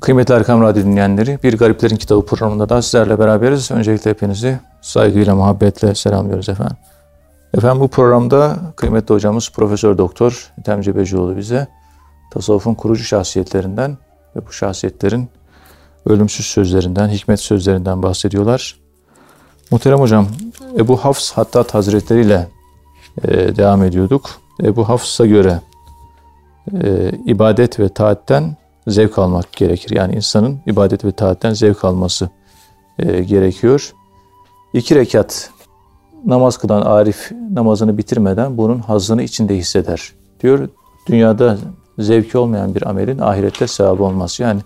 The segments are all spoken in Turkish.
Kıymetli Erkam Radyo dinleyenleri, Bir Gariplerin Kitabı programında da sizlerle beraberiz. Öncelikle hepinizi saygıyla, muhabbetle selamlıyoruz efendim. Efendim bu programda kıymetli hocamız Profesör Doktor Ethem Cebecioğlu bize tasavvufun kurucu şahsiyetlerinden ve bu şahsiyetlerin ölümsüz sözlerinden, hikmet sözlerinden bahsediyorlar. Muhterem hocam, Ebu Hafs Hattat Hazretleri ile e, devam ediyorduk. Ebu Hafs'a göre e, ibadet ve taatten zevk almak gerekir. Yani insanın ibadet ve taatten zevk alması e, gerekiyor. İki rekat namaz kılan Arif namazını bitirmeden bunun hazını içinde hisseder. Diyor dünyada zevki olmayan bir amelin ahirette sevabı olması. Yani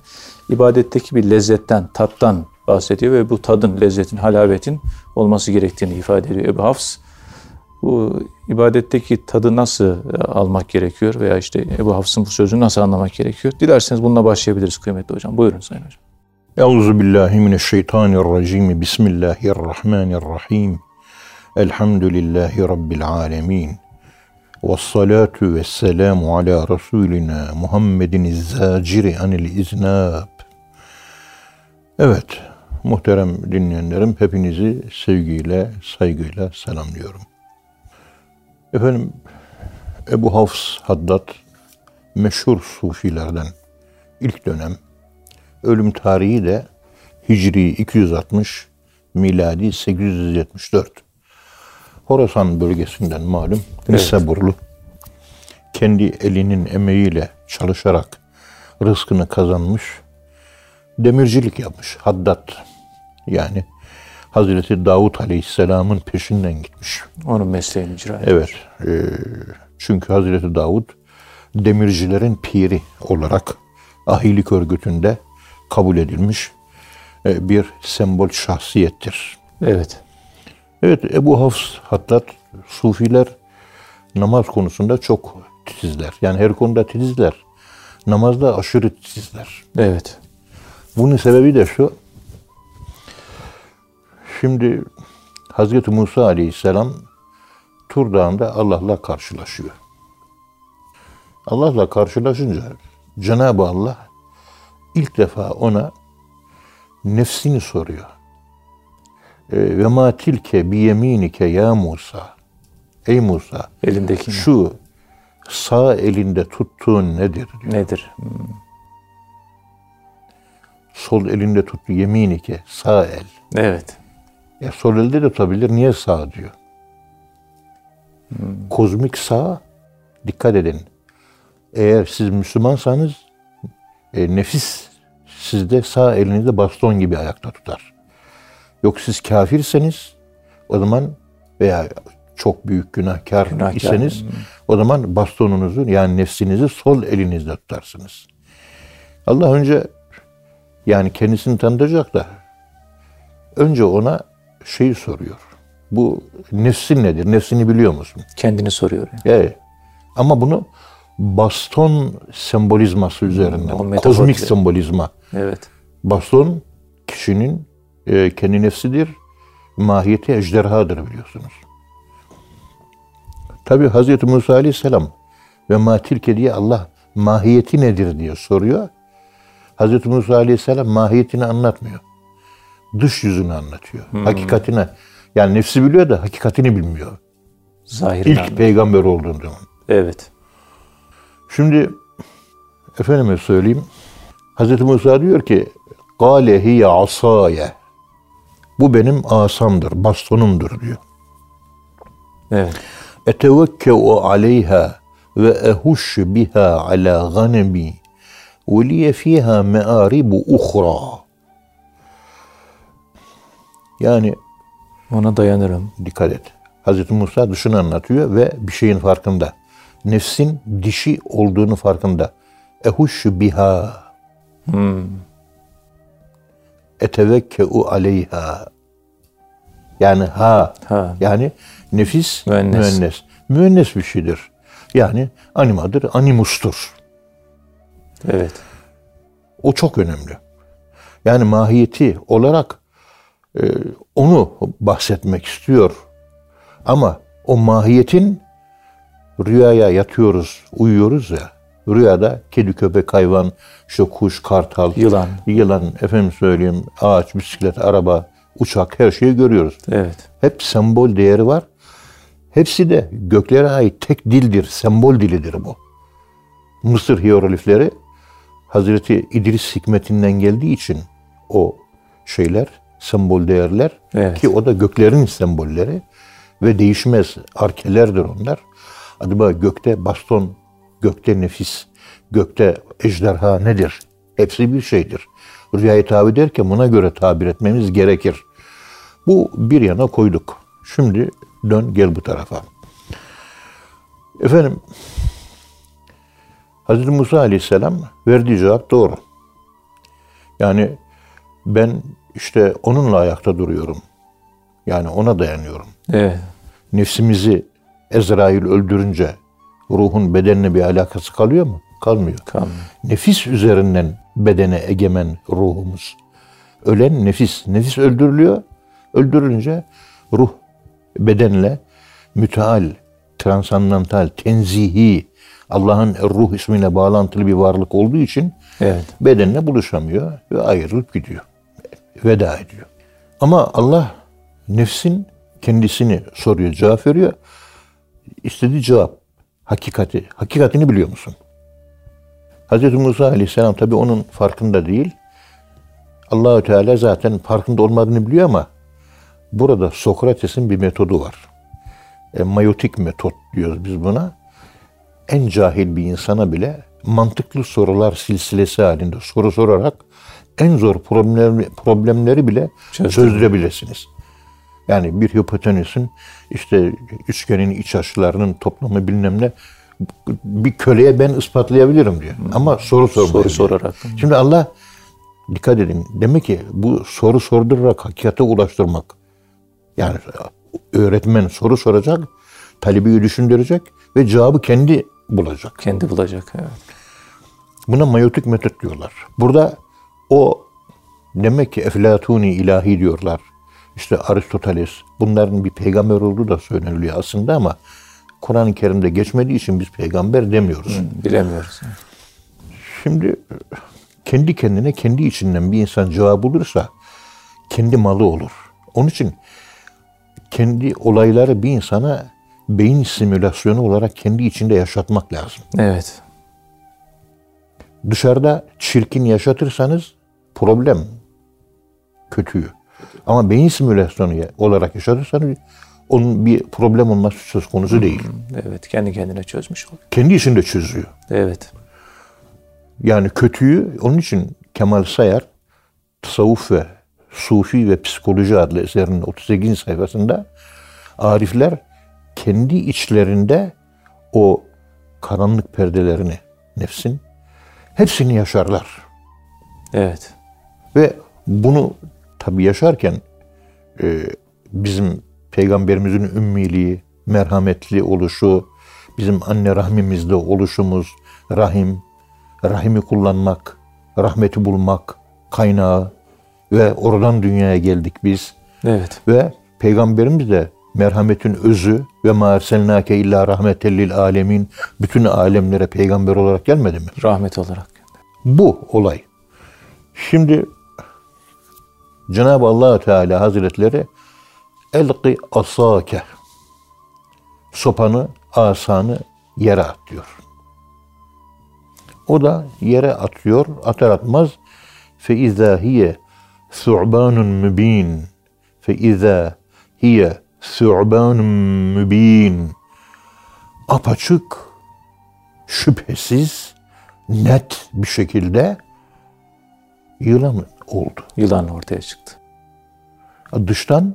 ibadetteki bir lezzetten, tattan bahsediyor ve bu tadın, lezzetin, halavetin olması gerektiğini ifade ediyor Ebu Hafs. Bu ibadetteki tadı nasıl almak gerekiyor veya işte Ebu Hafs'ın bu sözünü nasıl anlamak gerekiyor? Dilerseniz bununla başlayabiliriz kıymetli hocam. Buyurun Sayın Hocam. Euzu billahi mineşşeytanirracim. Bismillahirrahmanirrahim. Elhamdülillahi rabbil alamin. Ve salatu ve selamu ala Resulina Muhammedin zaciri anil iznab. Evet, muhterem dinleyenlerim hepinizi sevgiyle, saygıyla selamlıyorum. Efendim, Ebu Hafs Haddad meşhur sufilerden ilk dönem. Ölüm tarihi de Hicri 260, miladi 874. Horasan bölgesinden malum Nisaburlu. Evet. Kendi elinin emeğiyle çalışarak rızkını kazanmış. Demircilik yapmış. Haddad. Yani Hazreti Davut Aleyhisselam'ın peşinden gitmiş. Onun mesleğini icra etmiş. Evet. E, çünkü Hazreti Davut demircilerin piri olarak ahilik örgütünde kabul edilmiş e, bir sembol şahsiyettir. Evet. Evet Ebu Hafs hatta Sufiler namaz konusunda çok titizler. Yani her konuda titizler. Namazda aşırı titizler. Evet. Bunun sebebi de şu. Şimdi Hazreti Musa Aleyhisselam Tur Dağı'nda Allah'la karşılaşıyor. Allah'la karşılaşınca Cenab-ı Allah ilk defa ona nefsini soruyor. E, Ve ma tilke bi yeminike ya Musa. Ey Musa. Elindeki Şu sağ elinde tuttuğun nedir? Diyor. Nedir? Hmm. Sol elinde tuttu yeminike sağ el. Evet. Ya sol elde de tutabilir. Niye sağ diyor? Hmm. Kozmik sağ dikkat edin. Eğer siz Müslümansanız e, nefis sizde sağ elinizde baston gibi ayakta tutar. Yok siz kafirseniz o zaman veya çok büyük günahkar, günahkar. iseniz hmm. o zaman bastonunuzu yani nefsinizi sol elinizde tutarsınız. Allah önce yani kendisini tanıtacak da önce ona şeyi soruyor. Bu nefsin nedir? Nefsini biliyor musun? Kendini soruyor. Yani. Evet. Ama bunu baston sembolizması üzerinden, hmm, kozmik sembolizma. Evet. Baston kişinin e, kendi nefsidir, mahiyeti ejderhadır biliyorsunuz. Tabi Hz. Musa Aleyhisselam ve matilke diye Allah mahiyeti nedir diye soruyor. Hz. Musa Aleyhisselam mahiyetini anlatmıyor. Dış yüzünü anlatıyor. Hmm. Hakikatine. Yani nefsi biliyor da hakikatini bilmiyor. Zahir İlk anladım. peygamber olduğundan. Evet. Şimdi efendime söyleyeyim. Hz. Musa diyor ki Gale hiye asaye. Bu benim asamdır, bastonumdur diyor. Evet. Etevekkeu aleyha ve ehuş biha ala ganemi ve liye fiha me'aribu uhra. Yani ona dayanırım. Dikkat et. Hazreti Musa dışını anlatıyor ve bir şeyin farkında. Nefsin dişi olduğunu farkında. Ehuşşu biha. Hmm. Etevekkeu aleyha. Yani ha. ha. Yani nefis müennes. müennes. Müennes bir şeydir. Yani animadır, animustur. Evet. O çok önemli. Yani mahiyeti olarak onu bahsetmek istiyor. Ama o mahiyetin rüyaya yatıyoruz, uyuyoruz ya. Rüyada kedi, köpek, hayvan, işte kuş, kartal, Yılan. yılan, efendim söyleyeyim, ağaç, bisiklet, araba, uçak her şeyi görüyoruz. Evet. Hep sembol değeri var. Hepsi de göklere ait tek dildir, sembol dilidir bu. Mısır hieroglifleri Hazreti İdris hikmetinden geldiği için o şeyler, sembol değerler Evet. ki o da göklerin sembolleri ve değişmez arkelerdir onlar. Acaba gökte baston, gökte nefis, gökte ejderha nedir? Hepsi bir şeydir. Rüyayı tabir ederken buna göre tabir etmemiz gerekir. Bu bir yana koyduk. Şimdi dön gel bu tarafa. Efendim Hz. Musa Aleyhisselam verdiği cevap doğru. Yani ben işte onunla ayakta duruyorum. Yani ona dayanıyorum. Evet. Nefsimizi Ezrail öldürünce ruhun bedenle bir alakası kalıyor mu? Kalmıyor. Kalmıyor. Nefis üzerinden bedene egemen ruhumuz. Ölen nefis. Nefis öldürülüyor. Öldürülünce ruh bedenle müteal, transandantal, tenzihi, Allah'ın ruh ismiyle bağlantılı bir varlık olduğu için Evet. bedenle buluşamıyor ve ayrılıp gidiyor. Veda ediyor. Ama Allah nefsin kendisini soruyor, cevap veriyor. İstediği cevap hakikati. Hakikatini biliyor musun? Hz. Musa Aleyhisselam tabi onun farkında değil. Allahü Teala zaten farkında olmadığını biliyor ama burada Sokrates'in bir metodu var. E, mayotik metot diyoruz biz buna. En cahil bir insana bile mantıklı sorular silsilesi halinde soru sorarak en zor problemleri, problemleri bile Çözdürüyor. çözdürebilirsiniz. Yani bir hipotenüsün işte üçgenin iç açılarının toplamı bilmem ne bir köleye ben ispatlayabilirim diyor. Ama soru sormayı Soru diyor. sorarak. Şimdi Allah dikkat edin. Demek ki bu soru sordurarak hakikate ulaştırmak. Yani öğretmen soru soracak, talebeyi düşündürecek ve cevabı kendi bulacak. Kendi bulacak. Evet. Buna mayotik metot diyorlar. Burada o demek ki Eflatuni ilahi diyorlar. İşte Aristoteles bunların bir peygamber olduğu da söyleniliyor aslında ama Kur'an-ı Kerim'de geçmediği için biz peygamber demiyoruz. Bilemiyoruz. Şimdi kendi kendine kendi içinden bir insan cevap bulursa kendi malı olur. Onun için kendi olayları bir insana beyin simülasyonu olarak kendi içinde yaşatmak lazım. Evet. Dışarıda çirkin yaşatırsanız problem kötüyü. Ama beyin simülasyonu olarak yaşatırsanız onun bir problem olması söz konusu değil. Evet. Kendi kendine çözmüş oluyor. Kendi içinde çözüyor. Evet. Yani kötüyü onun için Kemal Sayar Tasavvuf ve Sufi ve Psikoloji adlı eserinin 38. sayfasında arifler kendi içlerinde o karanlık perdelerini nefsin hepsini yaşarlar. Evet. Ve bunu tabi yaşarken e, bizim peygamberimizin ümmiliği, merhametli oluşu, bizim anne rahmimizde oluşumuz, rahim, rahimi kullanmak, rahmeti bulmak, kaynağı ve oradan dünyaya geldik biz. Evet. Ve peygamberimiz de merhametin özü ve ma erselnake illa rahmeten lil alemin bütün alemlere peygamber olarak gelmedi mi? Rahmet olarak. Bu olay. Şimdi Cenab-ı allah Teala Hazretleri elqi asake sopanı, asanı yere at diyor. O da yere atıyor, atar atmaz fe izâ hiye su'banun mübin fe izâ hiye su'banun mübin apaçık şüphesiz net bir şekilde yılan oldu. Yılan ortaya çıktı. Dıştan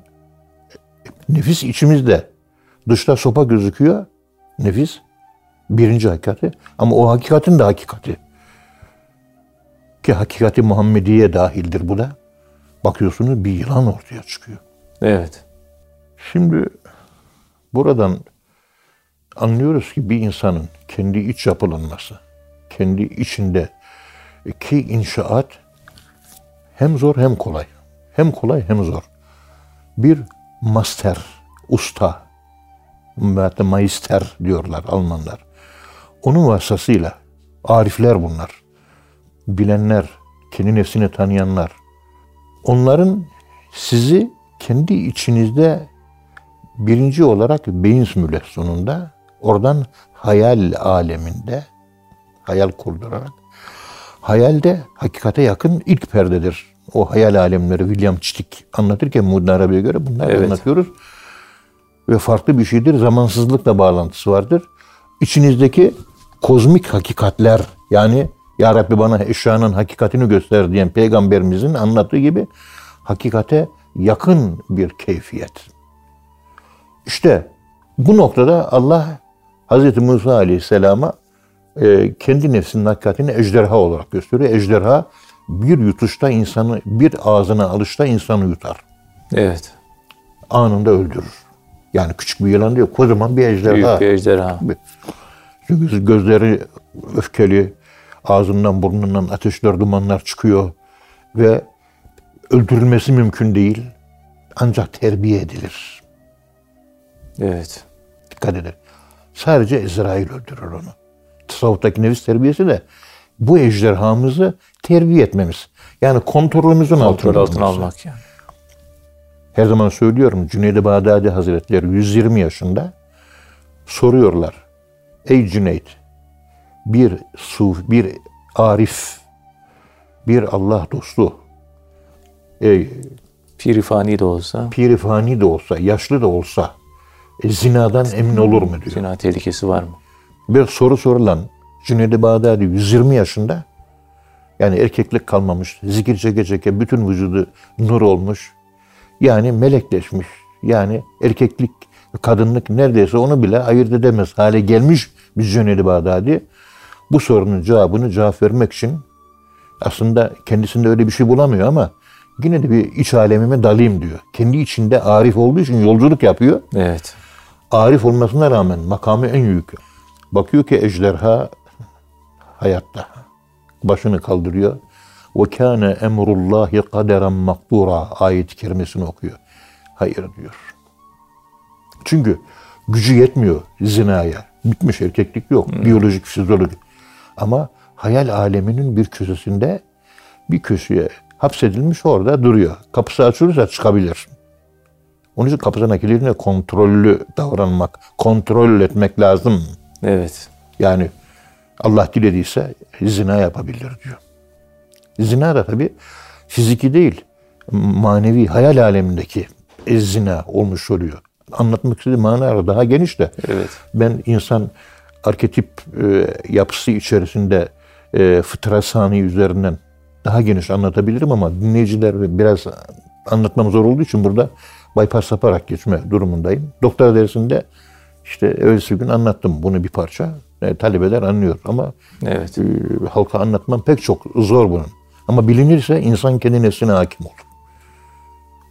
nefis içimizde. Dışta sopa gözüküyor. Nefis birinci hakikati. Ama o hakikatin de hakikati. Ki hakikati Muhammediye dahildir bu da. Bakıyorsunuz bir yılan ortaya çıkıyor. Evet. Şimdi buradan anlıyoruz ki bir insanın kendi iç yapılanması, kendi içinde ki inşaat hem zor hem kolay. Hem kolay hem zor. Bir master, usta, veyahut da meister diyorlar Almanlar. Onun vasıtasıyla Arifler bunlar. Bilenler, kendi nefsini tanıyanlar. Onların sizi kendi içinizde birinci olarak beyin simülasyonunda oradan hayal aleminde hayal kurdurarak hayalde hakikate yakın ilk perdedir. O hayal alemleri William Çitik anlatırken Muğdin Arabi'ye göre bunları Evet. anlatıyoruz. Ve farklı bir şeydir. Zamansızlıkla bağlantısı vardır. İçinizdeki kozmik hakikatler yani Ya Rabbi bana eşyanın hakikatini göster diyen peygamberimizin anlattığı gibi hakikate yakın bir keyfiyet. İşte bu noktada Allah Hazreti Musa Aleyhisselam'a e, kendi nefsinin hakikatini ejderha olarak gösteriyor. Ejderha bir yutuşta insanı, bir ağzına alışta insanı yutar. Evet. Anında öldürür. Yani küçük bir yılan değil, kocaman bir ejderha. Büyük bir ejderha. Çünkü gözleri öfkeli, ağzından burnundan ateşler, dumanlar çıkıyor ve öldürülmesi mümkün değil. Ancak terbiye edilir. Evet. Dikkat edin. Sadece Ezrail öldürür onu. Tasavvuftaki nefis terbiyesi de bu ejderhamızı terbiye etmemiz. Yani kontrolümüzün Kontrol altına, almak yani. Her zaman söylüyorum Cüneyd-i Bağdadi Hazretleri 120 yaşında soruyorlar. Ey Cüneyt bir suf, bir arif, bir Allah dostu, ey Pirifani de olsa pirifani de olsa, yaşlı da olsa e, zinadan emin olur mu diyor. zina tehlikesi var mı? Bir soru sorulan Cüneyd-i Bağdadi 120 yaşında yani erkeklik kalmamış, zikir çeke çeke bütün vücudu nur olmuş. Yani melekleşmiş. Yani erkeklik, kadınlık neredeyse onu bile ayırt edemez hale gelmiş bir Cüneyd-i Bağdadi. Bu sorunun cevabını cevap vermek için aslında kendisinde öyle bir şey bulamıyor ama yine de bir iç alemime dalayım diyor. Kendi içinde arif olduğu için yolculuk yapıyor. Evet. Arif olmasına rağmen makamı en büyük. Bakıyor ki ejderha hayatta. Başını kaldırıyor. Ve kâne emrullahi kaderen makdura ayet-i kerimesini okuyor. Hayır diyor. Çünkü gücü yetmiyor zinaya. Bitmiş erkeklik yok. Biyolojik, fizyolojik. Ama hayal aleminin bir köşesinde bir köşeye hapsedilmiş orada duruyor. Kapısı açılırsa çıkabilir. Onun için kapısına kilidine kontrollü davranmak, kontrol etmek lazım. Evet. Yani Allah dilediyse zina yapabilir diyor. Zina da tabii fiziki değil, manevi, hayal alemindeki zina olmuş oluyor. Anlatmak istediğim mana daha geniş de. Evet. Ben insan arketip e, yapısı içerisinde e, fıtrat sani üzerinden daha geniş anlatabilirim ama dinleyiciler biraz anlatmam zor olduğu için burada bypass yaparak geçme durumundayım. Doktora dersinde işte evvelsi gün anlattım bunu bir parça. E, talebeler anlıyor ama Evet. e, halka anlatmam pek çok zor bunun. Ama bilinirse insan kendi nefsine hakim olur.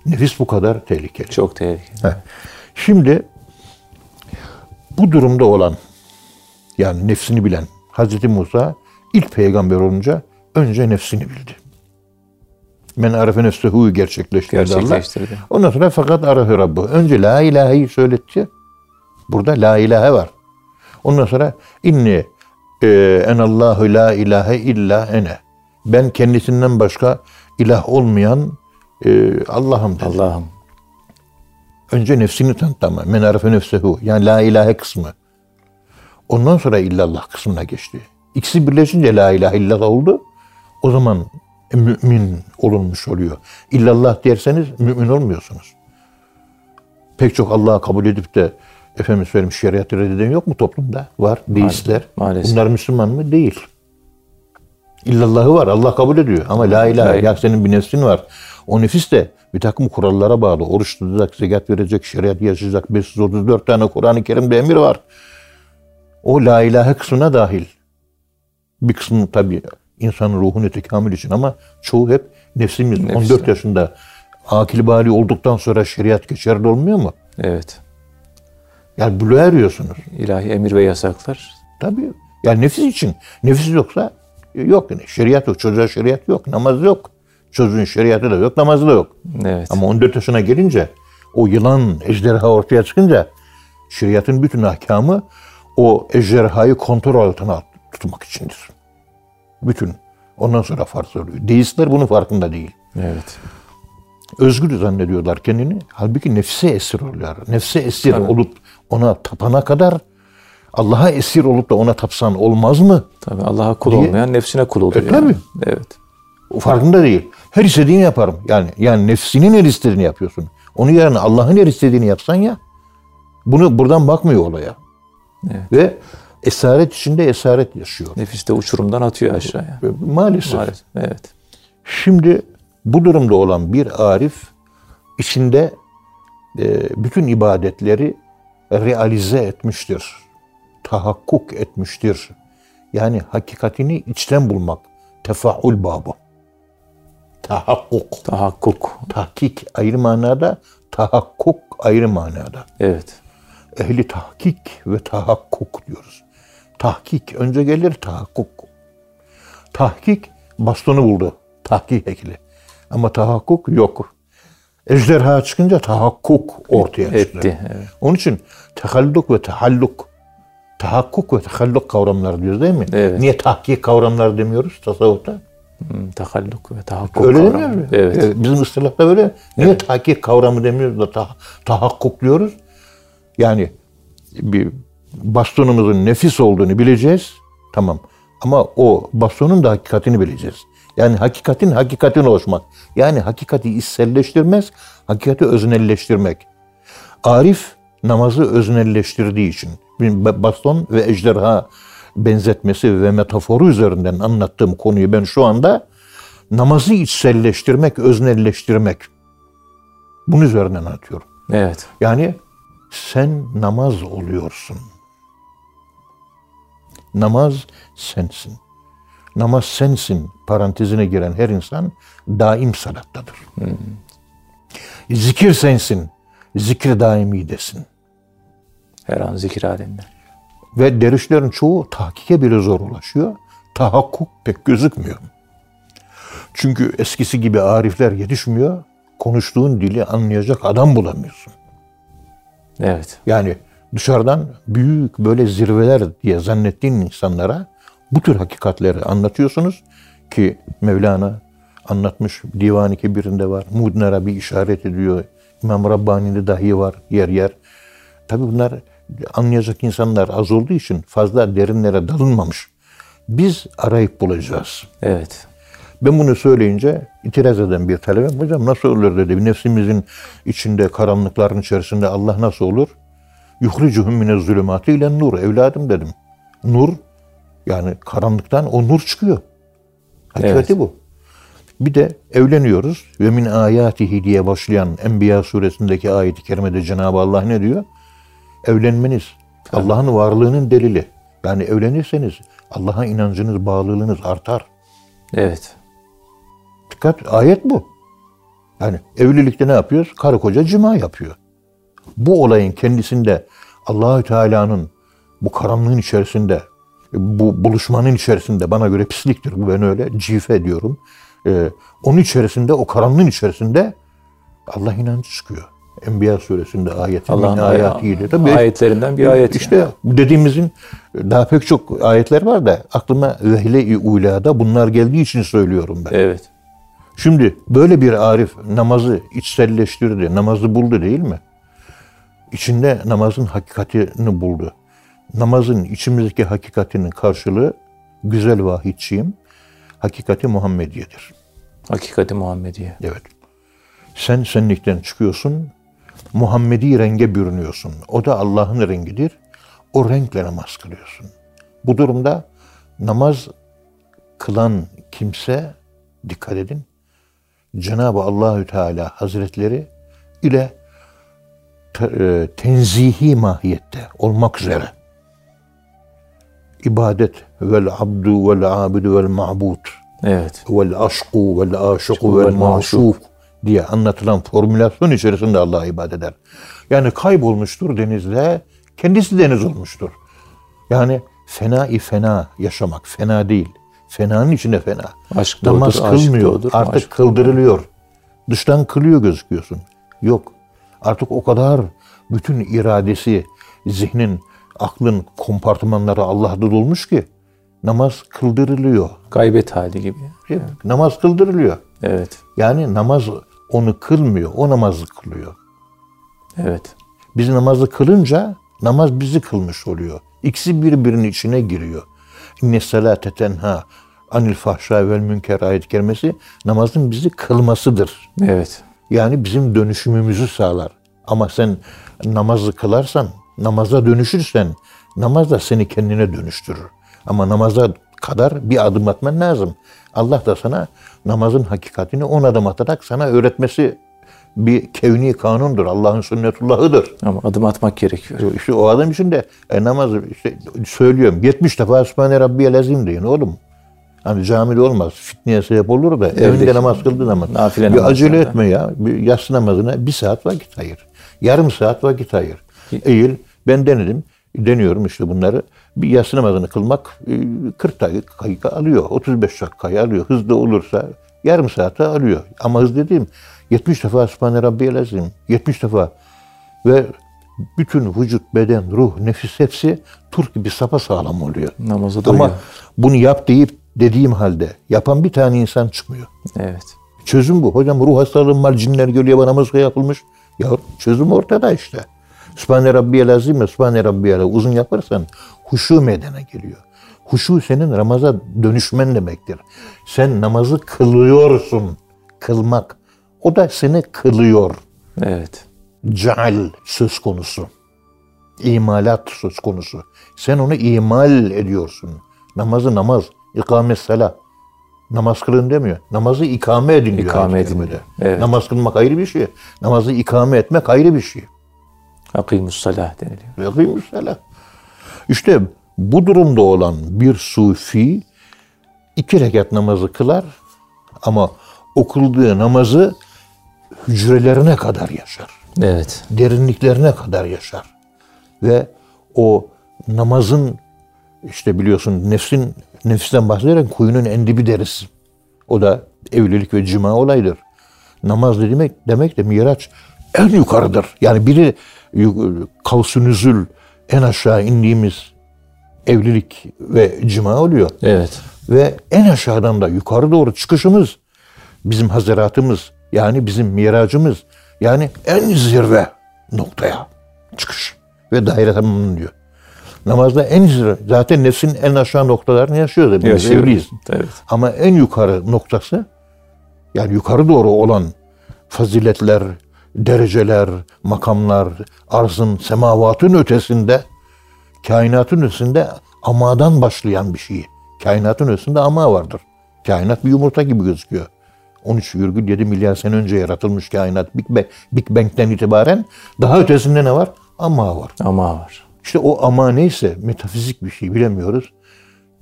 Nefis bu kadar tehlikeli. Çok tehlikeli. Heh. Şimdi bu durumda olan yani nefsini bilen Hazreti Musa ilk peygamber olunca önce nefsini bildi. Men arefe nefsehu'yu gerçekleştirdi Allah. Gerçekleştirdi. Ondan sonra fakat arefe Rabbu. Önce la ilaheyi söyletti. Burada la ilahe var. Ondan sonra inni e, enallahu la ilahe illa ene. Ben kendisinden başka ilah olmayan e, Allah'ım dedi. Allah'ım. Önce nefsini tanıttı ama. Men arefe nefsehu. Yani la ilahe kısmı. Ondan sonra illallah kısmına geçti. İkisi birleşince la ilahe illallah oldu. O zaman mümin olunmuş oluyor. İllallah derseniz mümin olmuyorsunuz. Pek çok Allah'ı kabul edip de efendim söyleyeyim şeriatı reddeden yok mu toplumda? Var. Deistler. maalesef. Bunlar Müslüman mı? Değil. İllallahı var. Allah kabul ediyor. Ama la ilahe. La- Ya senin bir nefsin var. O nefis de bir takım kurallara bağlı. Oruç tutacak, zekat verecek, şeriat yaşayacak. 534 tane Kur'an-ı Kerim'de emir var. O la ilahe kısmına dahil. Bir kısmı tabii insanın ruhunu tekamül için ama çoğu hep nefsimiz. Nefis. 14 yaşında akil bali olduktan sonra şeriat geçerli olmuyor mu? Evet. Yani buluğa eriyorsunuz. İlahi emir ve yasaklar. Tabii. Yani nefis için. Nefis yoksa yok. Yani şeriat yok. Çocuğa şeriat yok. Namaz yok. Çocuğun şeriatı da yok. Namazı da yok. Evet. Ama 14 yaşına gelince o yılan ejderha ortaya çıkınca şeriatın bütün ahkamı o ejderhayı kontrol altına tutmak içindir. Bütün. Ondan sonra farz oluyor. Deistler bunun farkında değil. Evet. Özgür zannediyorlar kendini. Halbuki nefse esir oluyorlar. Nefse esir olup ona tapana kadar Allah'a esir olup da ona tapsan olmaz mı? Tabii Allah'a kul Diye- olmayan nefsine kul oluyor. E, tabii. Evet. O farkında değil. Her istediğini yaparım. Yani yani nefsinin her istediğini yapıyorsun. Onun yerine Allah'ın her istediğini yapsan ya. Bunu buradan bakmıyor olaya. Evet. Ve esaret içinde esaret yaşıyor. Nefis de uçurumdan atıyor aşağıya. Maalesef. Maalesef. Evet. Şimdi bu durumda olan bir arif içinde e, bütün ibadetleri realize etmiştir. Tahakkuk etmiştir. Yani hakikatini içten bulmak. Tefaul babı. Tahakkuk. Tahakkuk. Tahkik ayrı manada, tahakkuk ayrı manada. Evet. Ehli tahkik ve tahakkuk diyoruz. Tahkik önce gelir tahakkuk. Tahkik bastonu buldu. Tahkik ekli. Ama tahakkuk yok. Ejderha çıkınca tahakkuk ortaya çıktı. Etti. Evet. Onun için tehalluk ve tehalluk, tahakkuk ve tehalluk kavramları diyoruz değil mi? Evet. Niye tahkik kavramları demiyoruz tasavvufta? Hmm, Tahalluk ve tahakkuk Öyle kavramı. demiyor mu? Evet. Evet, Bizim ıstılahta böyle. Niye tahkik kavramı demiyoruz da ta- tahakkuk diyoruz? Yani bir bastonumuzun nefis olduğunu bileceğiz. Tamam. Ama o bastonun da hakikatini bileceğiz. Yani hakikatin hakikatine ulaşmak. Yani hakikati içselleştirmez, hakikati öznelleştirmek. Arif namazı öznelleştirdiği için baston ve ejderha benzetmesi ve metaforu üzerinden anlattığım konuyu ben şu anda namazı içselleştirmek, öznelleştirmek. Bunun üzerinden anlatıyorum. Evet. Yani sen namaz oluyorsun. Namaz sensin. Namaz sensin parantezine giren her insan daim salattadır. Zikir sensin. Zikir daimidesin. Her an zikir halinde. Ve dervişlerin çoğu tahkike bile zor ulaşıyor. Tahakkuk pek gözükmüyor. Çünkü eskisi gibi arifler yetişmiyor. Konuştuğun dili anlayacak adam bulamıyorsun. Evet. Yani dışarıdan büyük böyle zirveler diye zannettiğin insanlara bu tür hakikatleri anlatıyorsunuz ki Mevlana anlatmış Divan-ı var. Mudnara bir işaret ediyor. İmam Rabbani'de dahi var yer yer. Tabi bunlar anlayacak insanlar az olduğu için fazla derinlere dalınmamış. Biz arayıp bulacağız. Evet. Ben bunu söyleyince itiraz eden bir talebem hocam nasıl olur dedi. Nefsimizin içinde karanlıkların içerisinde Allah nasıl olur? Yuhricuhum mine zulümati ile nur evladım dedim. Nur yani karanlıktan o nur çıkıyor. Hakikati Evet. bu. Bir de evleniyoruz ve min ayatihi diye başlayan Enbiya suresindeki ayeti kerimede Cenab-ı Allah ne diyor? Evlenmeniz Allah'ın varlığının delili. Yani evlenirseniz Allah'a inancınız, bağlılığınız artar. Evet. Dikkat ayet bu. Yani evlilikte ne yapıyoruz? Karı koca cima yapıyor. Bu olayın kendisinde Allahü Teala'nın bu karanlığın içerisinde, bu buluşmanın içerisinde bana göre pisliktir. Bu ben öyle cife diyorum. Ee, onun içerisinde, o karanlığın içerisinde Allah inancı çıkıyor. Enbiya suresinde ayeti min Allah'ın ayatiyle. Tabii ayetlerinden bir ayet. işte yani. dediğimizin daha pek çok ayetler var da aklıma vehle-i ulada bunlar geldiği için söylüyorum ben. Evet. Şimdi böyle bir arif namazı içselleştirdi, namazı buldu değil mi? İçinde namazın hakikatini buldu. Namazın içimizdeki hakikatinin karşılığı güzel vahidçiyim, hakikati Muhammediye'dir. Hakikati Muhammediye. Evet. Sen senlikten çıkıyorsun, Muhammedi renge bürünüyorsun. O da Allah'ın rengidir. O renkle namaz kılıyorsun. Bu durumda namaz kılan kimse, dikkat edin, Cenab-ı Allahü Teala Hazretleri ile tenzihi mahiyette olmak üzere ibadet vel abdu vel abidu vel ma'bud Evet. vel aşku vel aşıku vel maşuk diye anlatılan formülasyon içerisinde Allah'a ibadet eder. Yani kaybolmuştur denizde, kendisi deniz olmuştur. Yani fena-i fena yaşamak, fena değil. Fenanın içinde fena. Aşk Namaz doğrudur, aşk kılmıyor, doğrudur, artık aşk kıldırılıyor. Dıştan kılıyor gözüküyorsun. Yok. Artık o kadar bütün iradesi, zihnin, aklın kompartımanları Allah'ta dolmuş ki namaz kıldırılıyor. Gaybet hali gibi. Mi? Namaz kıldırılıyor. Evet. Yani namaz onu kılmıyor, o namazı kılıyor. Evet. Biz namazı kılınca namaz bizi kılmış oluyor. İkisi birbirinin içine giriyor. İnne salate tenha anil fahşa vel münker ayet kerimesi namazın bizi kılmasıdır. Evet. Yani bizim dönüşümümüzü sağlar. Ama sen namazı kılarsan, namaza dönüşürsen namaz da seni kendine dönüştürür. Ama namaza kadar bir adım atman lazım. Allah da sana namazın hakikatini on adım atarak sana öğretmesi bir kevni kanundur. Allah'ın sünnetullahıdır. Ama adım atmak gerekiyor. İşte o adam için de e, namazı işte söylüyorum. 70 defa Sübhane Rabbiyel Azim deyin oğlum. Hani camide olmaz. Fitneye sebep olur da evinde namaz kıldığın zaman. Nafile bir acele etme ya. Bir yatsı namazına bir saat vakit ayır. Yarım saat vakit ayır. Eğil. Ben denedim. Deniyorum işte bunları. Bir yatsı namazını kılmak e, 40 dakika alıyor. 35 dakika alıyor. Hızlı olursa yarım saate alıyor. Ama hız dediğim 70 defa Sübhane Rabbiyel Azim. 70 defa. Ve bütün vücut, beden, ruh, nefis hepsi Türk gibi sapasağlam oluyor. Namaza Ama bunu yap deyip dediğim halde yapan bir tane insan çıkmıyor. Evet. Çözüm bu. Hocam ruh hastalığım var, cinler geliyor bana mızıka yapılmış. Ya çözüm ortada işte. Sübhane Rabbiyel Azim ve Sübhane Rabbiyel uzun yaparsan huşu meydana geliyor. Huşu senin namaza dönüşmen demektir. Sen namazı kılıyorsun. Kılmak. O da seni kılıyor. Evet. Ceal söz konusu. İmalat söz konusu. Sen onu imal ediyorsun. Namazı namaz. İkamet sala. Namaz kılın demiyor. Namazı ikame edin diyor. İkame edin diyor. Evet. Namaz kılmak ayrı bir şey. Namazı ikame etmek ayrı bir şey. Akimus salah deniliyor. Yakıymış sala. İşte bu durumda olan bir sufi iki rekat namazı kılar ama o kıldığı namazı hücrelerine kadar yaşar. Evet. derinliklerine kadar yaşar. Ve o namazın işte biliyorsun nefsin nefisten bahsederken kuyunun en dibi deriz. O da evlilik ve cima olaydır. Namaz ne demek? Demek de miraç en yukarıdır. Yani biri yu- kavsu nüzül en aşağı indiğimiz evlilik ve cima oluyor. Evet. Ve en aşağıdan da yukarı doğru çıkışımız bizim hazaratımız yani bizim miracımız yani en zirve noktaya çıkış ve daire tamamının diyor. Namazda en zirve zaten nefsin en aşağı noktalarını yaşıyoruz. Yaşıyoruz. evliyiz. Evet. Ama en yukarı noktası yani yukarı doğru olan faziletler, dereceler, makamlar, arzın, semavatın ötesinde, kainatın ötesinde amadan başlayan bir şey. Kainatın ötesinde ama vardır. Kainat bir yumurta gibi gözüküyor. 13,7 milyar sene önce yaratılmış kainat Big, Bang, Big Bang'den itibaren daha ötesinde ne var? Ama var. Ama var. İşte o ama neyse metafizik bir şey bilemiyoruz.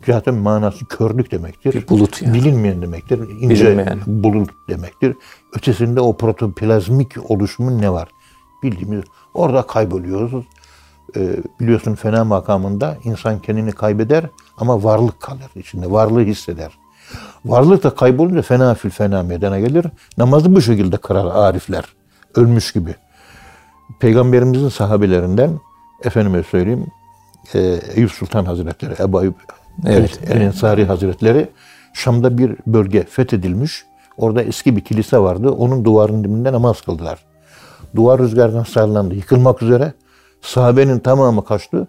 Zaten manası körlük demektir. Bir bulut yani. Bilinmeyen demektir. İnce Bilinmeyen. bulut demektir. Ötesinde o protoplazmik oluşumun ne var? Bildiğimiz orada kayboluyoruz. Ee, biliyorsun fena makamında insan kendini kaybeder ama varlık kalır içinde. Varlığı hisseder. Varlık da kaybolunca fena fil fena meydana gelir. Namazı bu şekilde kırar arifler. Ölmüş gibi. Peygamberimizin sahabelerinden efendime söyleyeyim e, Eyüp Sultan Hazretleri, Ebu Eyüp Evet. El Ensari Hazretleri Şam'da bir bölge fethedilmiş. Orada eski bir kilise vardı. Onun duvarının dibinde namaz kıldılar. Duvar rüzgardan sallandı. Yıkılmak üzere. Sahabenin tamamı kaçtı.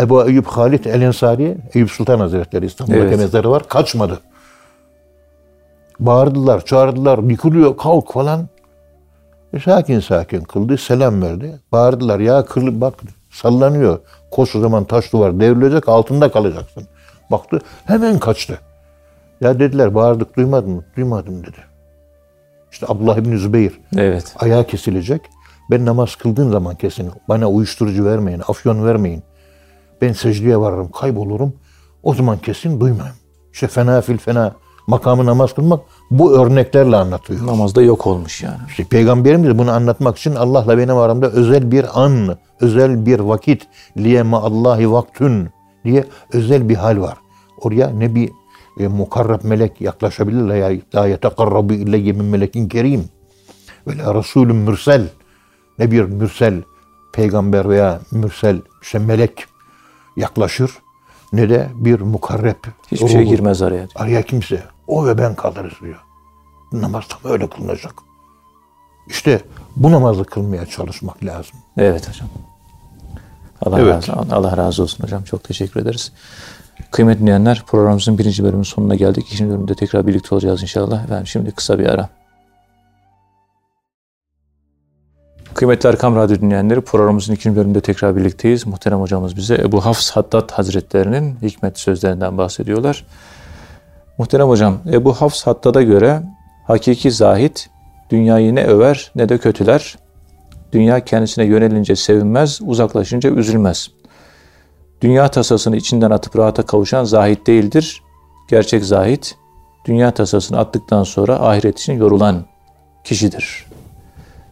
Ebu Eyyub Halit El Ensari, Eyüp Sultan Hazretleri İstanbul'da Evet. mezarı var. Kaçmadı. Bağırdılar, çağırdılar, yıkılıyor, kalk falan. E, sakin sakin kıldı, selam verdi. Bağırdılar, ya kırlı bak sallanıyor. Zaman taş duvar devrilecek, altında kalacaksın. Baktı, hemen kaçtı. Ya dediler, bağırdık, duymadın mı? Duymadım dedi. İşte Abdullah İbni Zübeyir Evet. ayağı kesilecek. Ben namaz kıldığım zaman kesin bana uyuşturucu vermeyin, afyon vermeyin. Ben secdeye varırım, kaybolurum. O zaman kesin duymayın. İşte fena fil fena makamı namaz kılmak bu örneklerle anlatıyor. Namazda yok olmuş yani. İşte Peygamberimiz de bunu anlatmak için Allah'la benim aramda özel bir an, özel bir vakit, liye Allahi vaktün diye özel bir hal var. Oraya ne bir e, mukarrab melek yaklaşabilir la ya yetekarrabu ileyye min melekin kerim ve la rasulün mürsel ne bir mürsel peygamber veya mürsel işte melek yaklaşır ne de bir mukarreb. Hiçbir şey girmez araya. Araya kimse. O ve ben kalırız diyor. Namaz tam öyle kılınacak. İşte bu namazı kılmaya çalışmak lazım. Evet hocam. Allah, Evet. razı, Allah razı olsun hocam. Çok teşekkür ederiz. Kıymetli dinleyenler programımızın birinci bölümünün sonuna geldik. İkinci bölümde tekrar birlikte olacağız inşallah. Efendim şimdi kısa bir ara. Kıymetli Erkam Radyo dinleyenleri programımızın ikinci bölümünde tekrar birlikteyiz. Muhterem hocamız bize Ebu Hafs Haddad Hazretlerinin hikmet sözlerinden bahsediyorlar. Muhterem hocam Ebu Hafs Haddad'a göre hakiki zahit dünyayı ne över ne de kötüler. Dünya kendisine yönelince sevinmez, uzaklaşınca üzülmez. Dünya tasasını içinden atıp rahata kavuşan zahit değildir. Gerçek zahit, dünya tasasını attıktan sonra ahiret için yorulan kişidir.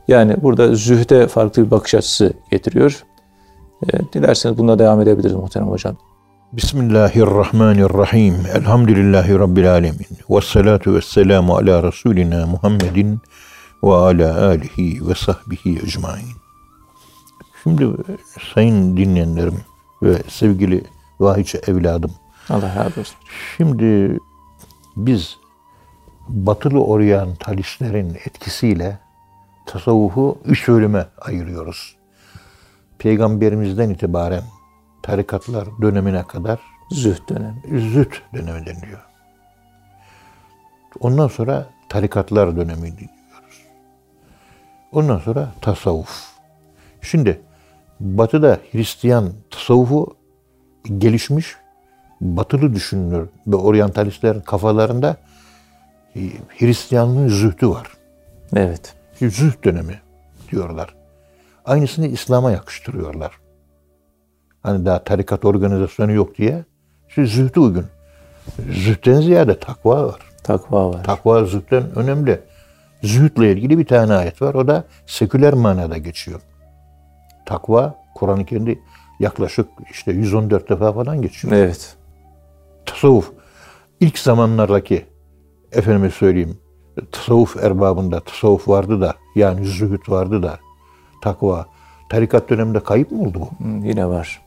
Yani burada zühde farklı bir bakış açısı getiriyor. E, dilerseniz bununla devam edebiliriz muhterem hocam. Bismillahirrahmanirrahim. Elhamdülillahi Rabbil alemin. Ve salatu ve selamu ala Resulina Muhammedin ve ala alihi ve sahbihi ecmain. Şimdi sayın dinleyenlerim ve sevgili vahiçe evladım. Allah razı olsun. Şimdi biz batılı oryantalistlerin etkisiyle tasavvufu üç bölüme ayırıyoruz. Peygamberimizden itibaren tarikatlar dönemine kadar Zühd dönemi. züht dönemi deniliyor. Ondan sonra tarikatlar dönemi diyoruz. Ondan sonra tasavvuf. Şimdi batıda Hristiyan tasavvufu gelişmiş batılı düşünür ve oryantalistlerin kafalarında e, Hristiyanlığın zühdü var. Evet. Zühd dönemi diyorlar. Aynısını İslam'a yakıştırıyorlar. Hani daha tarikat organizasyonu yok diye. Şimdi zühdü uygun. Zühden ziyade takva var. Takva var. Takva zühden önemli. Zühdle ilgili bir tane ayet var. O da seküler manada geçiyor. Takva Kur'an-ı Kerim'de yaklaşık işte 114 defa falan geçiyor. Evet. Tasavvuf ilk zamanlardaki efendime söyleyeyim tasavvuf erbabında tasavvuf vardı da yani zühd vardı da takva tarikat döneminde kayıp mı oldu bu? Yine var.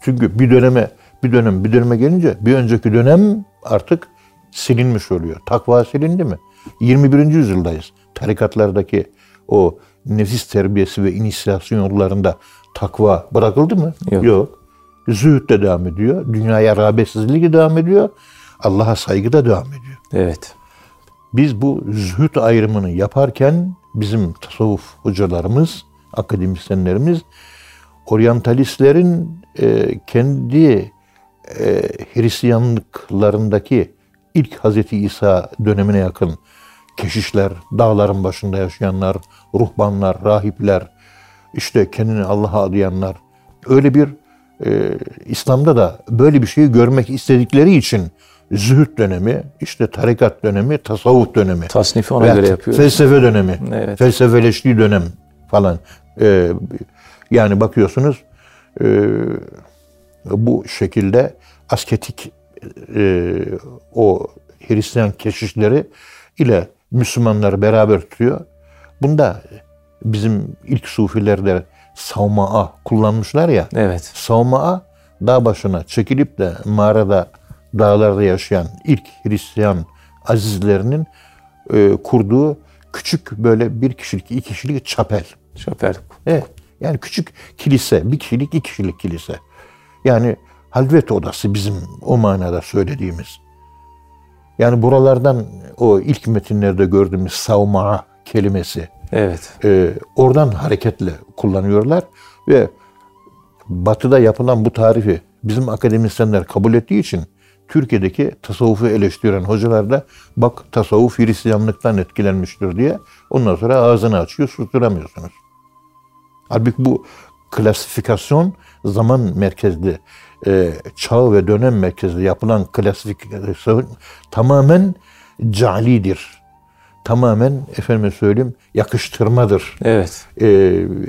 Çünkü bir döneme bir dönem bir döneme gelince bir önceki dönem artık silinmiş oluyor. Takva silindi mi? 21. yüzyıldayız. Tarikatlardaki o nefis terbiyesi ve inisiyasyon yollarında takva bırakıldı mı? Yok. Zühd de devam ediyor. Dünyaya rağbetsizlik de devam ediyor. Allah'a saygı da devam ediyor. Evet. Biz bu zühd ayrımını yaparken bizim tasavvuf hocalarımız, akademisyenlerimiz oryantalistlerin e, kendi e, Hristiyanlıklarındaki ilk Hazreti İsa dönemine yakın keşişler, dağların başında yaşayanlar, ruhbanlar, rahipler, işte kendini Allah'a adayanlar öyle bir e, İslam'da da böyle bir şeyi görmek istedikleri için zühd dönemi, işte tarikat dönemi, tasavvuf dönemi. Tasnifi ona göre yapıyoruz. Felsefe dönemi, Evet. felsefeleştiği dönem falan. E, yani bakıyorsunuz e, bu şekilde asketik e, o Hristiyan keşişleri ile Müslümanları beraber tutuyor. Bunda bizim ilk sufilerde savma'a kullanmışlar ya. Evet. Savma'a dağ başına çekilip de mağarada dağlarda yaşayan ilk Hristiyan azizlerinin e, kurduğu küçük böyle bir kişilik, iki kişilik çapel. Şoför. Evet. Yani küçük kilise, bir kişilik, iki kişilik kilise. Yani halvet odası bizim o manada söylediğimiz. Yani buralardan o ilk metinlerde gördüğümüz savma kelimesi Evet. e, oradan hareketle kullanıyorlar ve batıda yapılan bu tarifi bizim akademisyenler kabul ettiği için Türkiye'deki tasavvufu eleştiren hocalar da bak tasavvuf Hristiyanlıktan etkilenmiştir diye ondan sonra ağzını açıyor susturamıyorsunuz. Halbuki bu klasifikasyon zaman merkezli, e, çağ ve dönem merkezli yapılan klasifikasyon tamamen calidir. Tamamen efendime söyleyeyim yakıştırmadır. Evet. E,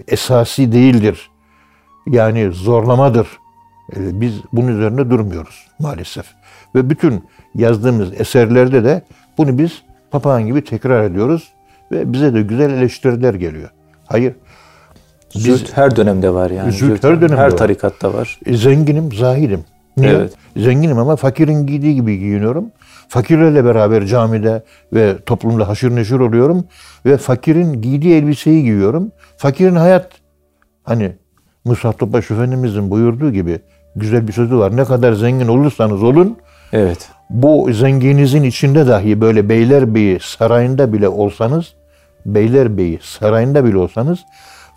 esasi değildir. Yani zorlamadır. E, biz bunun üzerine durmuyoruz maalesef. Ve bütün yazdığımız eserlerde de bunu biz papağan gibi tekrar ediyoruz ve bize de güzel eleştiriler geliyor. Hayır, Zühd her dönemde var yani. Zühd her dönemde Her var. tarikatta var. E, zenginim, zahidim. Niye? Evet. Zenginim ama fakirin giydiği gibi giyiniyorum. Fakirlerle beraber camide ve toplumda haşır neşir oluyorum. Ve fakirin giydiği elbiseyi giyiyorum. Fakirin hayat hani Musa Topbaş Efendimizin buyurduğu gibi güzel bir sözü var. Ne kadar zengin olursanız olun Evet. bu zenginizin içinde dahi böyle Beylerbeyi sarayında bile olsanız Beylerbeyi sarayında bile olsanız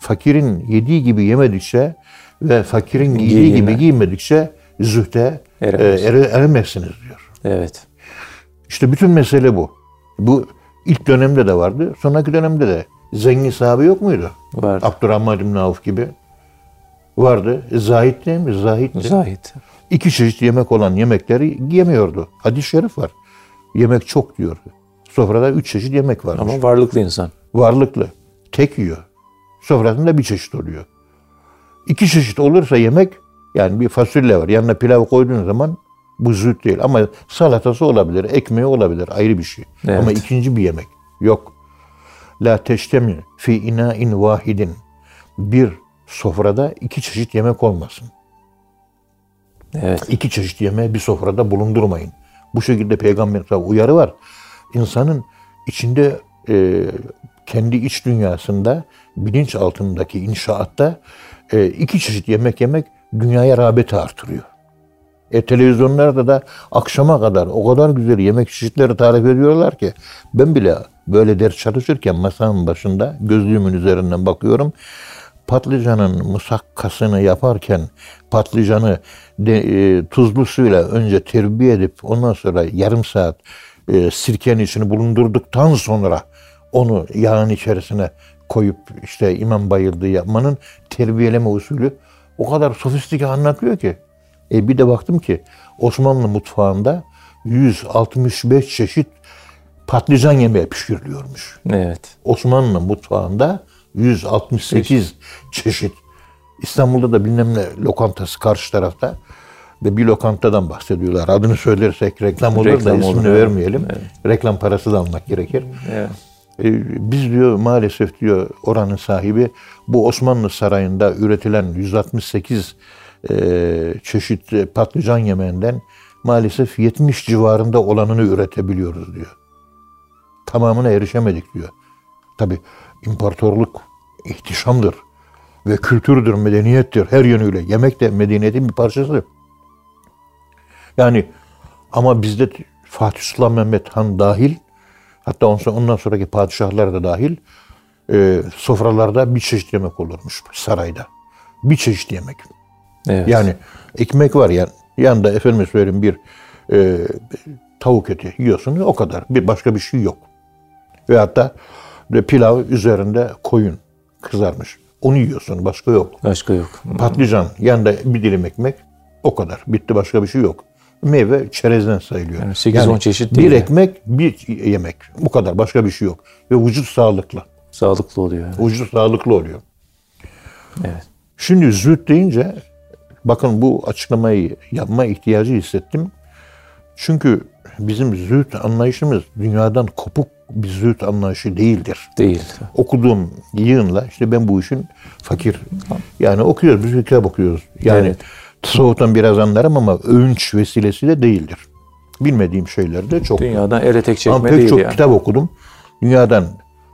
fakirin yediği gibi yemedikçe ve fakirin giydiği Giyinme. gibi giymedikçe zühte e, Eremez. ere- eremezsiniz diyor. Evet. İşte bütün mesele bu. Bu ilk dönemde de vardı. Sonraki dönemde de zengin sahabe yok muydu? Var. Abdurrahman İbn Avf gibi. Vardı. Zahid değil mi? Zahid'ti. Zahid. İki çeşit yemek olan yemekleri yemiyordu. Hadis-i şerif var. Yemek çok diyor. Sofrada üç çeşit yemek varmış. Ama varlıklı insan. Varlıklı. Tek yiyor. Sofrasında bir çeşit oluyor. İki çeşit olursa yemek yani bir fasulye var. Yanına pilav koyduğun zaman bu züht değil. Ama salatası olabilir, ekmeği olabilir. Ayrı bir şey. Evet. Ama ikinci bir yemek. Yok. La teştemi fi ina'in vahidin. Bir sofrada iki çeşit yemek olmasın. Evet. İki çeşit yemeği bir sofrada bulundurmayın. Bu şekilde peygamber uyarı var. İnsanın içinde e, kendi iç dünyasında bilinç altındaki inşaatta e, iki çeşit yemek yemek dünyaya rağbeti artırıyor. E, televizyonlarda da akşama kadar o kadar güzel yemek çeşitleri tarif ediyorlar ki ben bile böyle ders çalışırken masanın başında gözlüğümün üzerinden bakıyorum. Patlıcanın musakkasını yaparken patlıcanı de, e, tuzlu suyla önce terbiye edip ondan sonra yarım saat e, sirkenin içini bulundurduktan sonra onu yağın içerisine koyup işte imam bayıldığı yapmanın terbiyeleme usulü o kadar sofistike anlatıyor ki. E bir de baktım ki Osmanlı mutfağında 165 çeşit patlıcan yemeği pişiriliyormuş. Evet. Osmanlı mutfağında 168 çeşit. İstanbul'da da bilmem ne lokantası karşı tarafta ve bir lokantadan bahsediyorlar. Adını söylersek reklam olur Reklam da olur, ismini evet. vermeyelim. Reklam parası da almak gerekir. Evet. E, Biz diyor maalesef diyor oranın sahibi bu Osmanlı Sarayı'nda üretilen 168 e, çeşit patlıcan yemeğinden maalesef 70 civarında olanını üretebiliyoruz diyor. Tamamına erişemedik diyor. Tabi imparatorluk ihtişamdır ve kültürdür, medeniyettir her yönüyle. Yemek de medeniyetin bir parçası. Yani ama bizde Fatih Sultan Mehmet Han dahil hatta ondan sonra- ondan sonraki padişahlar da dahil e, sofralarda bir çeşit yemek olurmuş sarayda. Bir çeşit yemek. Evet. Yani ekmek var ya yanında efendim söyleyeyim bir e, tavuk eti yiyorsunuz o kadar. Bir başka bir şey yok. Ve hatta pilav üzerinde koyun kızarmış. Onu yiyorsun başka yok. Başka yok. Patlıcan yanında bir dilim ekmek o kadar. Bitti başka bir şey yok. Meyve çerezden sayılıyor. Yani 8-10 çeşit değil Bir yani. ekmek bir yemek. Bu kadar başka bir şey yok. Ve vücut sağlıklı. Sağlıklı oluyor. yani. Vücut sağlıklı oluyor. Evet. Şimdi züht deyince bakın bu açıklamayı yapma ihtiyacı hissettim. Çünkü bizim züht anlayışımız dünyadan kopuk bir züht anlayışı değildir. Değil. Okuduğum yığınla işte ben bu işin fakir. Yani okuyoruz, biz bir kitap okuyoruz. Yani Evet. Tasavvuftan biraz anlarım ama övünç vesilesiyle değildir. Bilmediğim şeyler de çok. Dünyadan ele tek çekme Ama pek değil çok yani. kitap okudum. Dünyadan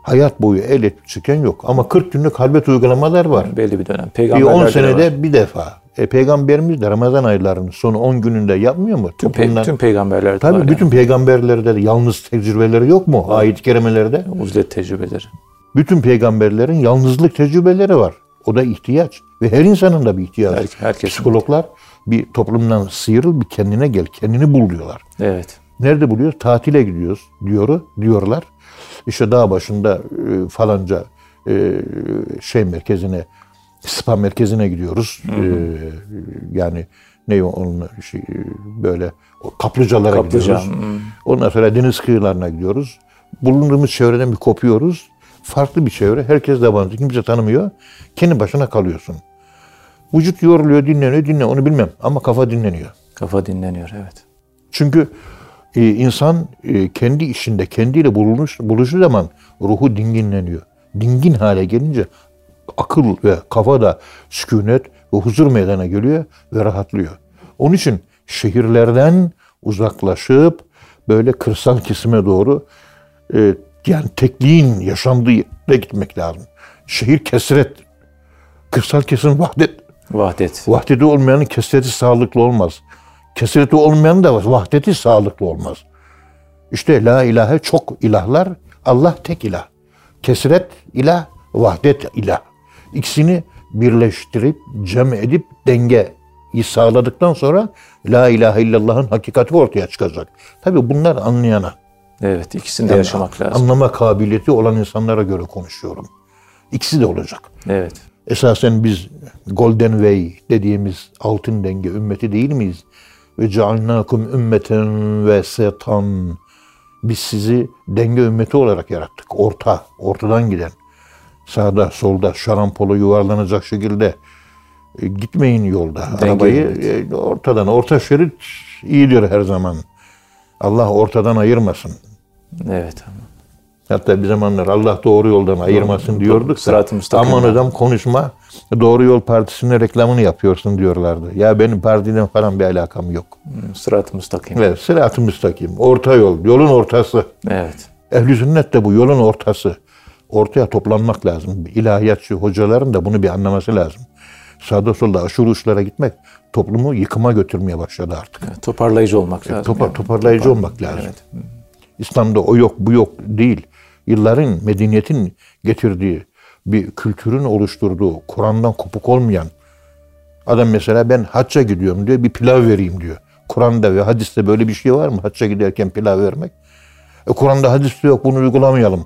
hayat boyu el et çıkan yok. Ama 40 günlük halvet uygulamalar var. Belli bir dönem. Bir Peygamberlerde 10 de var. senede bir defa. E, peygamberimiz de Ramazan aylarının sonu 10 gününde yapmıyor mu? Tüm, pe- Toplumdan- tüm peygamberlerde Tabii var. bütün peygamberlerde de yalnız tecrübeleri yok mu? Ayet-i kerimelerde. yani. Uzlet tecrübeleri. Bütün peygamberlerin yalnızlık tecrübeleri var. O da ihtiyaç. Ve her insanın da bir ihtiyacı. Her- herkesin. Psikologlar bir toplumdan sıyrıl, bir kendine gel, kendini bul diyorlar. Evet. Nerede buluyoruz? Tatile gidiyoruz diyoru, diyorlar. İşte dağ başında e, falanca e, şey merkezine, spa merkezine gidiyoruz. E, yani ne onun şey, e, böyle o kaplıcalara Kaplıca, gidiyoruz. Ondan sonra deniz kıyılarına gidiyoruz. Bulunduğumuz çevreden bir kopuyoruz. Farklı bir çevre. Herkes de yabancı. Kimse tanımıyor. Kendi başına kalıyorsun. Vücut yoruluyor, dinleniyor, dinle onu bilmem. Ama kafa dinleniyor. Kafa dinleniyor. Evet. Çünkü e, insan e, kendi işinde kendiyle bulmuş, buluşu zaman ruhu dinginleniyor. Dingin hale gelince akıl ve kafa da sükunet ve huzur meydana geliyor ve rahatlıyor. Onun için şehirlerden uzaklaşıp böyle kırsal kesime doğru e, yani tekliğin yaşandığı yere gitmek lazım. Şehir kesret. Kırsal kesim vahdet. Vahdet. Vahdeti olmayanın kesreti sağlıklı olmaz. Kesreti olmayanın da vahdeti sağlıklı olmaz. İşte la ilahe çok ilahlar, Allah tek ilah. Kesret ilah, vahdet ilah. İkisini birleştirip, cem edip dengeyi sağladıktan sonra la ilahe illallah'ın hakikati ortaya çıkacak. Tabi bunlar anlayana, Evet, ikisini de yaşamak lazım. anlama kabiliyeti olan insanlara göre konuşuyorum. İkisi de olacak. Evet. Esasen biz Golden Way dediğimiz altın denge ümmeti değil miyiz? Ve cealnakum ümmeten ve setan. Biz sizi denge ümmeti olarak yarattık. Orta, ortadan giden. Sağda, solda, şarampolo yuvarlanacak şekilde e, gitmeyin yolda. Denge Arabayı ümmeti. e, ortadan, orta şerit iyidir her zaman. Allah ortadan ayırmasın. Evet. Hatta bir zamanlar Allah doğru yoldan ayırmasın diyorduk da. Aman adam konuşma. Doğru yol partisine reklamını yapıyorsun diyorlardı. Ya benim partiden falan bir alakam yok. Sırat-ı müstakim. Evet, sırat-ı müstakim. Orta yol. Yolun ortası. Evet. Ehli sünnet de bu yolun ortası. Ortaya toplanmak lazım. İlahiyatçı hocaların da bunu bir anlaması lazım. Sağda solda aşırı uçlara gitmek toplumu yıkıma götürmeye başladı artık. Toparlayıcı olmak lazım. Topar, yani. toparlayıcı olmak lazım. Evet. İslam'da o yok bu yok değil. Yılların medeniyetin getirdiği bir kültürün oluşturduğu Kur'an'dan kopuk olmayan adam mesela ben hacca gidiyorum diyor bir pilav vereyim diyor. Kur'an'da ve hadiste böyle bir şey var mı? Hacca giderken pilav vermek. E, Kur'an'da hadiste yok bunu uygulamayalım.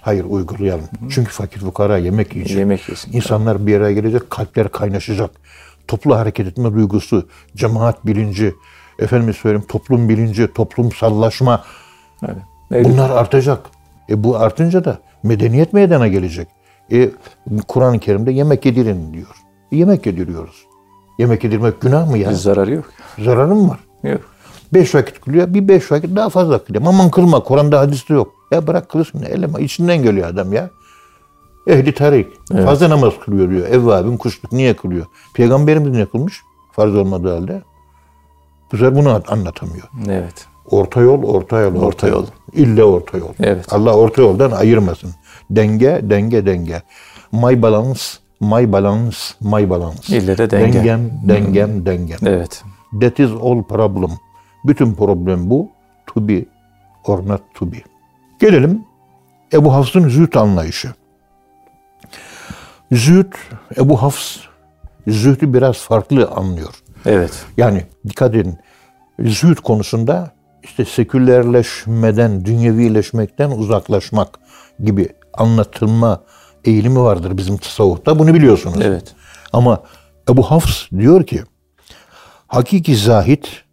Hayır uygulayalım. Çünkü fakir fukara yemek yiyecek. Yemek yesin. İnsanlar bir araya gelecek, kalpler kaynaşacak. Toplu hareket etme duygusu, cemaat bilinci, efendim söyleyeyim toplum bilinci, toplumsallaşma. Evet. bunlar artacak. E bu artınca da medeniyet meydana gelecek. E Kur'an-ı Kerim'de yemek yedirin diyor. E, yemek yediriyoruz. Yemek yedirmek günah mı ya? Bir zararı yok. Zararı mı var? Yok. Beş vakit kılıyor, bir beş vakit daha fazla kılıyor. Aman kılma, Kur'an'da hadiste yok. Ya bırak kılsın, eleme. içinden geliyor adam ya. Ehli tarik. Fazla namaz kılıyor diyor. Evvabin kuşluk niye kılıyor? Peygamberimiz ne kılmış? Farz olmadığı halde. Bu sefer bunu anlatamıyor. Evet. Orta yol, orta yol, orta, yol. yol. İlle orta yol. Evet. Allah orta yoldan ayırmasın. Denge, denge, denge. My balance, my balance, my balance. İlle de denge. Dengem, dengem, dengem. Evet. That is all problem. Bütün problem bu. To be or not to be. Gelelim Ebu Hafs'ın zühd anlayışı. Zühd, Ebu Hafs zühdü biraz farklı anlıyor. Evet. Yani dikkat edin. Zühd konusunda işte sekülerleşmeden, dünyevileşmekten uzaklaşmak gibi anlatılma eğilimi vardır bizim tasavvufta. Bunu biliyorsunuz. Evet. Ama Ebu Hafs diyor ki hakiki zahit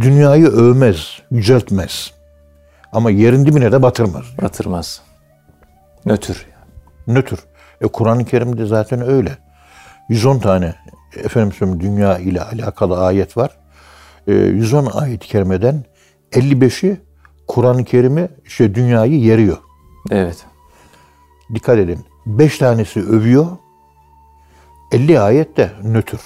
dünyayı övmez, yüceltmez. Ama yerin dibine de batırmaz. Batırmaz. Nötr. Nötr. E Kur'an-ı Kerim'de zaten öyle. 110 tane efendim dünya ile alakalı ayet var. E, 110 ayet-i kerimeden 55'i Kur'an-ı Kerim'i işte dünyayı yeriyor. Evet. Dikkat edin. 5 tanesi övüyor. 50 ayet de nötr.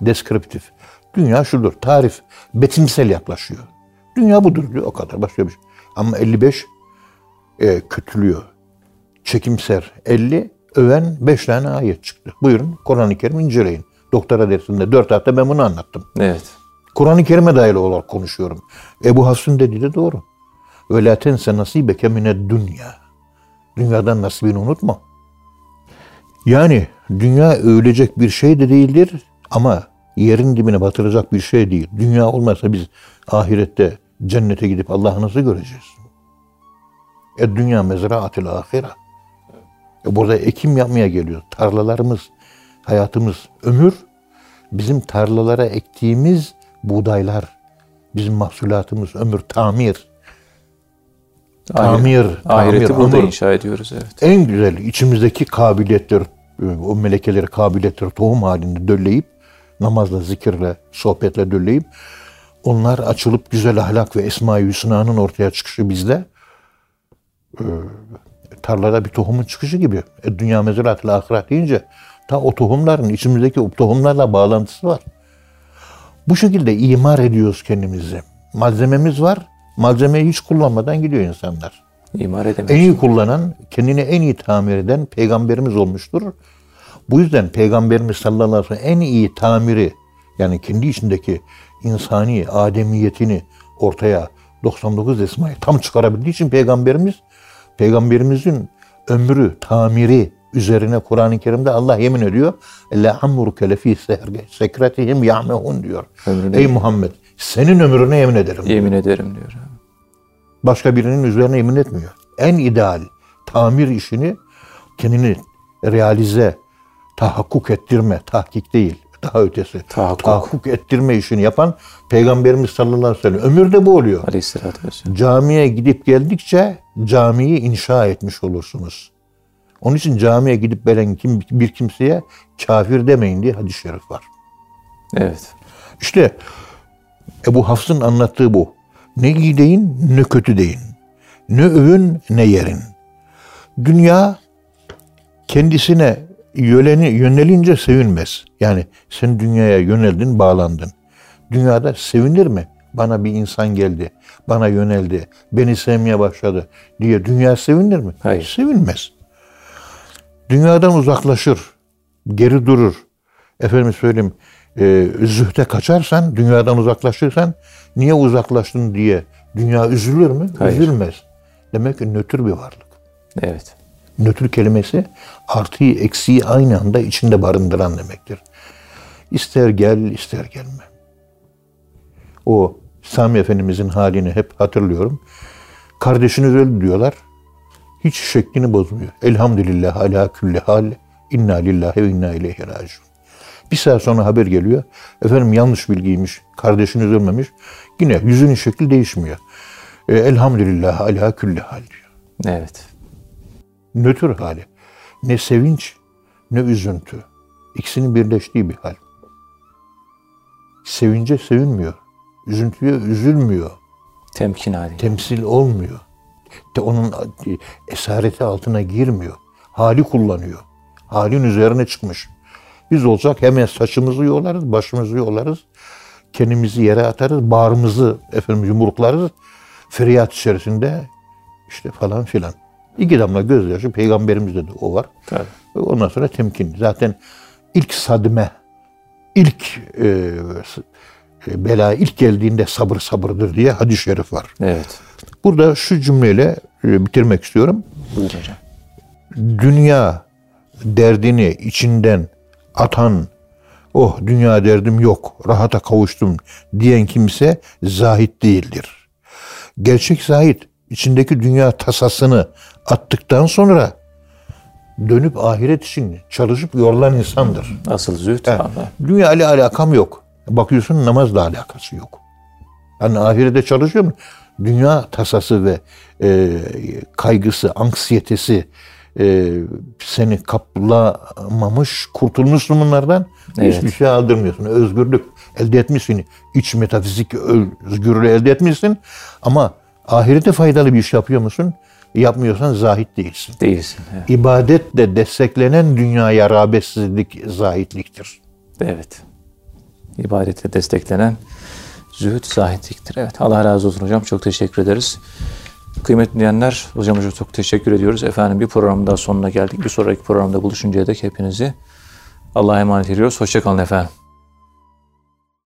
Deskriptif. Dünya şudur. Tarif. Betimsel yaklaşıyor. Dünya budur diyor. O kadar. Başka bir şey. Ama 55 e, kötülüyor. Çekimser. 50 öven 5 tane ayet çıktı. Buyurun Kur'an-ı Kerim inceleyin. Doktora dersinde 4 hafta ben bunu anlattım. Evet. Kur'an-ı Kerim'e dair olarak konuşuyorum. Ebu Hafs'ın dediği de doğru. La tense nasibeke mined dünya. Dünyadan nasibini unutma. Yani dünya övülecek bir şey de değildir ama yerin dibine batıracak bir şey değil. Dünya olmasa biz ahirette cennete gidip Allah'ı nasıl göreceğiz? E dünya mezraatil ahire. E burada ekim yapmaya geliyor. Tarlalarımız, hayatımız, ömür bizim tarlalara ektiğimiz buğdaylar, bizim mahsulatımız, ömür, tamir. Tamir, Ahireti tamir, burada inşa ediyoruz. Evet. En güzel içimizdeki kabiliyetler, o melekeleri, kabiliyetleri tohum halinde dölleyip, namazla, zikirle, sohbetle dölleyip, onlar açılıp güzel ahlak ve esma-i hüsnanın ortaya çıkışı bizde, e, tarlada bir tohumun çıkışı gibi. E, dünya mezratil ahiret deyince, ta o tohumların, içimizdeki o tohumlarla bağlantısı var. Bu şekilde imar ediyoruz kendimizi. Malzememiz var. Malzemeyi hiç kullanmadan gidiyor insanlar. İmar En edemeyiz. iyi kullanan, kendini en iyi tamir eden peygamberimiz olmuştur. Bu yüzden peygamberimiz sallallahu aleyhi ve sellem en iyi tamiri yani kendi içindeki insani ademiyetini ortaya 99 esmayı tam çıkarabildiği için peygamberimiz peygamberimizin ömrü, tamiri üzerine Kur'an-ı Kerim'de Allah yemin ediyor. La amruke lefi sekretihim ya'mehun diyor. Ömrüne- Ey Muhammed senin ömrüne yemin ederim. Yemin ederim diyor. Başka birinin üzerine yemin etmiyor. En ideal tamir işini kendini realize, tahakkuk ettirme, tahkik değil, daha ötesi. Tahakkuk. Tahakkuk ettirme işini yapan Peygamberimiz sallallahu aleyhi ve sellem. Ömürde bu oluyor. Aleyhisselatü vesselam. Camiye gidip geldikçe camiyi inşa etmiş olursunuz. Onun için camiye gidip gelen kim, bir kimseye kafir demeyin diye hadis-i şerif var. Evet. İşte Ebu Hafs'ın anlattığı bu. Ne iyi deyin ne kötü deyin. Ne övün ne yerin. Dünya kendisine yöleni, yönelince sevinmez. Yani sen dünyaya yöneldin, bağlandın. Dünyada sevinir mi? Bana bir insan geldi, bana yöneldi, beni sevmeye başladı diye dünya sevinir mi? Hayır. Sevinmez. Dünyadan uzaklaşır, geri durur. Efendim söyleyeyim, e, zühte kaçarsan, dünyadan uzaklaşırsan, niye uzaklaştın diye dünya üzülür mü? Hayır. Üzülmez. Demek ki nötr bir varlık. Evet. Nötr kelimesi artıyı eksiği aynı anda içinde barındıran demektir. İster gel ister gelme. O Sami Efendimizin halini hep hatırlıyorum. Kardeşiniz öldü diyorlar. Hiç şeklini bozmuyor. Elhamdülillah ala külli hal. İnna lillahi ve inna ileyhi raciun. Bir saat sonra haber geliyor. Efendim yanlış bilgiymiş. Kardeşiniz ölmemiş. Yine yüzünün şekli değişmiyor. E, elhamdülillah ala külli hal diyor Evet. nötr hali. Ne sevinç ne üzüntü. İkisinin birleştiği bir hal. Sevince sevinmiyor. Üzüntüye üzülmüyor. Temkin hali. Temsil olmuyor. De onun esareti altına girmiyor. Hali kullanıyor. Halin üzerine çıkmış. Biz olacak hemen saçımızı yolarız, başımızı yolarız. Kendimizi yere atarız, bağrımızı efendim yumruklarız. Feryat içerisinde işte falan filan. İki damla gözyaşı peygamberimizde de o var. Tabii. Ondan sonra temkin. Zaten ilk sadme, ilk e, e, bela ilk geldiğinde sabır sabırdır diye hadis-i şerif var. Evet. Burada şu cümleyle e, bitirmek istiyorum. Buyurun hocam. Dünya derdini içinden atan, oh dünya derdim yok, rahata kavuştum diyen kimse zahit değildir. Gerçek zahit içindeki dünya tasasını attıktan sonra dönüp ahiret için çalışıp yorulan insandır. Asıl zühd. Evet. Allah. Dünya ile alakam yok. Bakıyorsun namazla alakası yok. Yani ahirete çalışıyor mu? Dünya tasası ve e, kaygısı, anksiyetesi e, seni kaplamamış, kurtulmuşsun bunlardan. Evet. Hiçbir şey aldırmıyorsun. Özgürlük elde etmişsin. İç metafizik özgürlüğü elde etmişsin. Ama ahirete faydalı bir iş yapıyor musun? Yapmıyorsan zahit değilsin. Değilsin. Evet. İbadetle desteklenen dünyaya rağbetsizlik zahitliktir. evet. İbadete desteklenen zühd zahitliktir. Evet. Allah razı olsun hocam. Çok teşekkür ederiz. Kıymetli dinleyenler, hocamıza çok teşekkür ediyoruz. Efendim bir programın daha sonuna geldik. Bir sonraki programda buluşuncaya dek hepinizi Allah'a emanet ediyoruz. Hoşçakalın efendim.